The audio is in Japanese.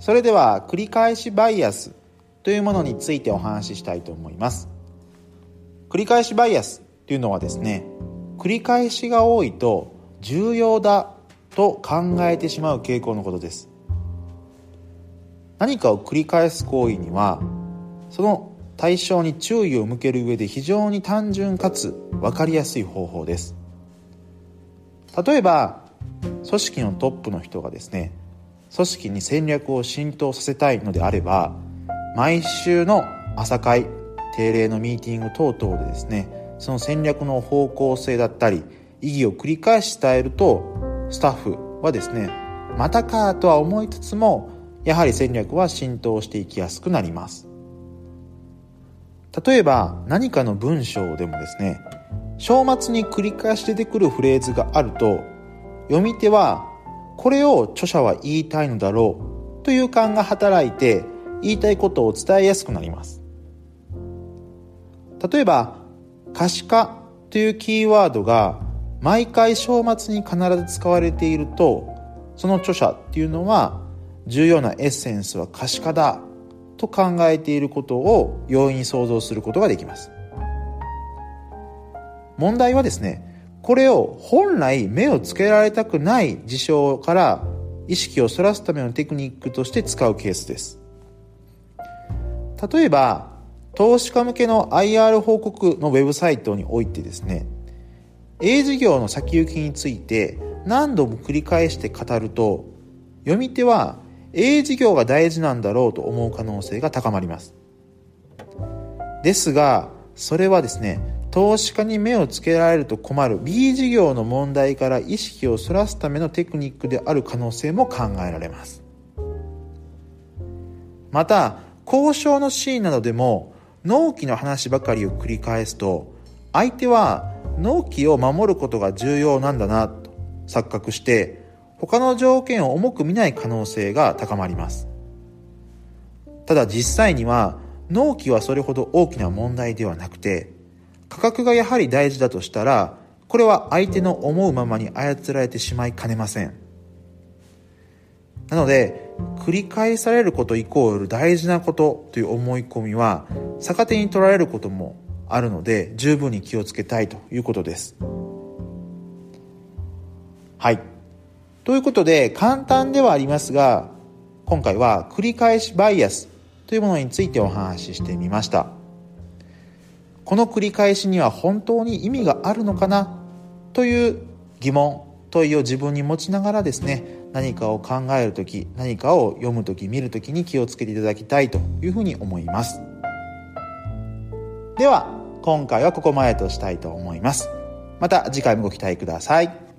それでは繰り返しバイアスというものについてお話ししたいと思います。繰り返しバイアスというのはですね繰り返しが多いと重要だと考えてしまう傾向のことです。何かを繰り返す行為にはその対象に注意を向ける上で非常に単純かつ分かりやすい方法です。例えば組織のトップの人がですね組織に戦略を浸透させたいのであれば毎週の朝会定例のミーティング等々でですねその戦略の方向性だったり意義を繰り返し伝えるとスタッフはですねまたかとは思いつつもやはり戦略は浸透していきやすくなります。例えば何かの文章でもですね章末に繰り返し出てくるフレーズがあると読み手はこれを著者は言いたいのだろうという感が働いて言いたいことを伝えやすくなります。例えば可視化というキーワードが毎回章末に必ず使われているとその著者っていうのは重要なエッセンスは可視化だと考えていることを容易に想像することができます。問題はですねこれを本来目をつけられたくない事象から意識をそらすためのテクニックとして使うケースです。例えば投資家向けの IR 報告のウェブサイトにおいてですね A 事業の先行きについて何度も繰り返して語ると読み手は A 事業が大事なんだろうと思う可能性が高まります。ですがそれはですね投資家に目をつけられると困る B 事業の問題から意識をそらすためのテクニックである可能性も考えられます。また交渉のシーンなどでも納期の話ばかりを繰り返すと相手は納期を守ることが重要なんだなと錯覚して他の条件を重く見ない可能性が高まります。ただ実際には納期はそれほど大きな問題ではなくて価格がやはり大事だとしたらこれは相手の思うままに操られてしまいかねません。なので繰り返されることイコール大事なことという思い込みは逆手に取られることもあるので十分に気をつけたいということです。はい。ということで簡単ではありますが今回は繰り返しバイアスというものについてお話ししてみました。この繰り返しには本当に意味があるのかな？という疑問問いを自分に持ちながらですね何かを考える時何かを読む時見る時に気をつけていただきたいというふうに思います。では今回はここまでとしたいと思います。また次回もご期待ください。